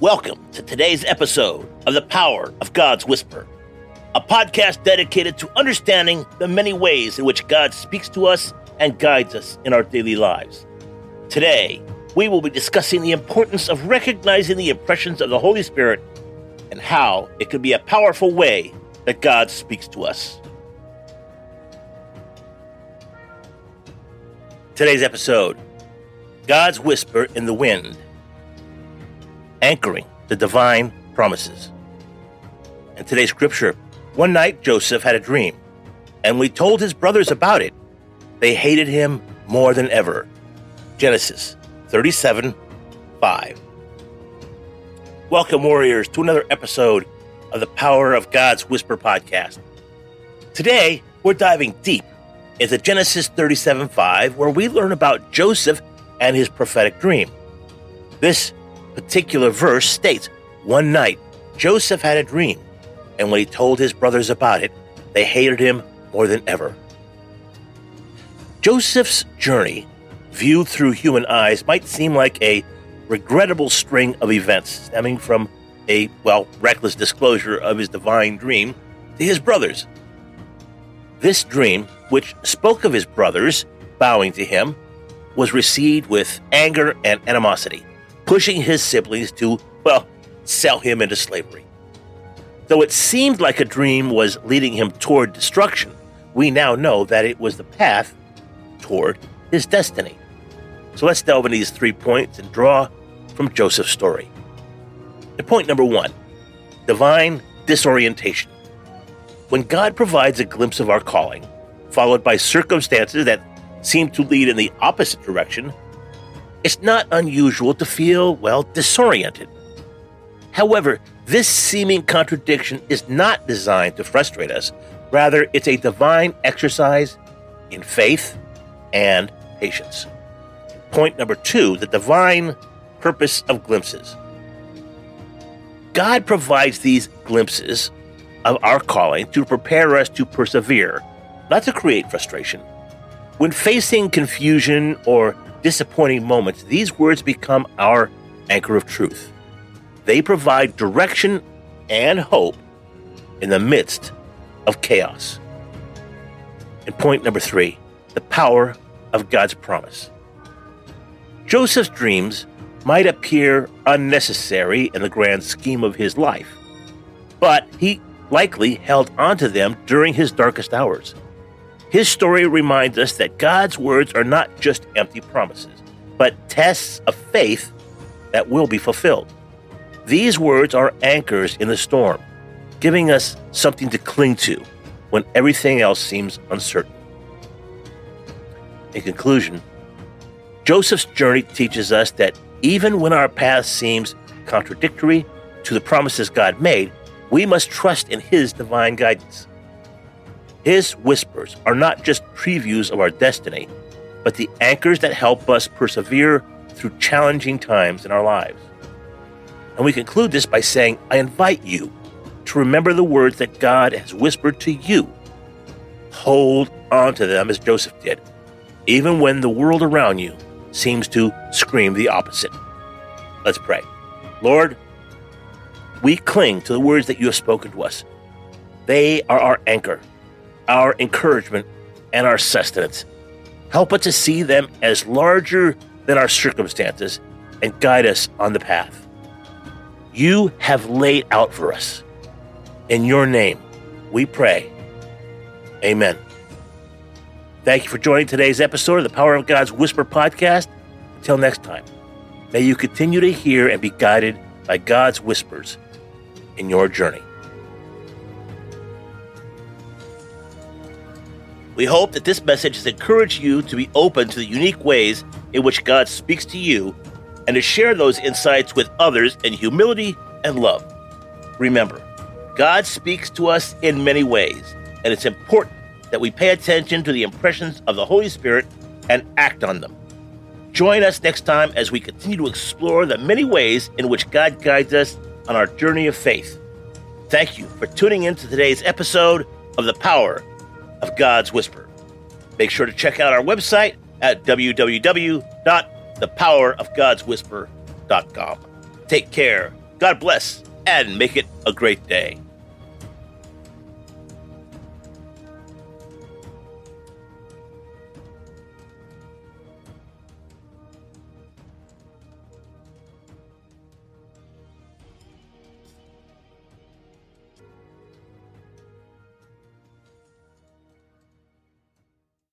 Welcome to today's episode of The Power of God's Whisper, a podcast dedicated to understanding the many ways in which God speaks to us and guides us in our daily lives. Today, we will be discussing the importance of recognizing the impressions of the Holy Spirit and how it can be a powerful way that God speaks to us. Today's episode God's Whisper in the Wind anchoring the divine promises. In today's scripture, one night Joseph had a dream, and we told his brothers about it, they hated him more than ever. Genesis 37 5. Welcome, warriors, to another episode of the Power of God's Whisper podcast. Today, we're diving deep into Genesis 37 5, where we learn about Joseph and his prophetic dream. This particular verse states One night, Joseph had a dream, and when he told his brothers about it, they hated him more than ever. Joseph's journey, viewed through human eyes, might seem like a regrettable string of events stemming from a, well, reckless disclosure of his divine dream to his brothers. This dream, which spoke of his brothers bowing to him, was received with anger and animosity pushing his siblings to, well, sell him into slavery. Though it seemed like a dream was leading him toward destruction, we now know that it was the path toward his destiny. So let's delve into these three points and draw from Joseph's story. And point number one divine disorientation. When God provides a glimpse of our calling, followed by circumstances that seem to lead in the opposite direction, it's not unusual to feel, well, disoriented. However, this seeming contradiction is not designed to frustrate us. Rather, it's a divine exercise in faith and patience. Point number two the divine purpose of glimpses. God provides these glimpses of our calling to prepare us to persevere, not to create frustration. When facing confusion or disappointing moments, these words become our anchor of truth. They provide direction and hope in the midst of chaos. And point number three the power of God's promise. Joseph's dreams might appear unnecessary in the grand scheme of his life, but he likely held onto them during his darkest hours. His story reminds us that God's words are not just empty promises, but tests of faith that will be fulfilled. These words are anchors in the storm, giving us something to cling to when everything else seems uncertain. In conclusion, Joseph's journey teaches us that even when our path seems contradictory to the promises God made, we must trust in His divine guidance. His whispers are not just previews of our destiny, but the anchors that help us persevere through challenging times in our lives. And we conclude this by saying, I invite you to remember the words that God has whispered to you. Hold on to them as Joseph did, even when the world around you seems to scream the opposite. Let's pray. Lord, we cling to the words that you have spoken to us. They are our anchor our encouragement and our sustenance. Help us to see them as larger than our circumstances and guide us on the path. You have laid out for us. In your name, we pray. Amen. Thank you for joining today's episode of the Power of God's Whisper podcast. Until next time, may you continue to hear and be guided by God's whispers in your journey. We hope that this message has encouraged you to be open to the unique ways in which God speaks to you and to share those insights with others in humility and love. Remember, God speaks to us in many ways, and it's important that we pay attention to the impressions of the Holy Spirit and act on them. Join us next time as we continue to explore the many ways in which God guides us on our journey of faith. Thank you for tuning in to today's episode of The Power of God's Whisper. Make sure to check out our website at www.thepowerofgodswhisper.com. Take care God bless and make it a great day.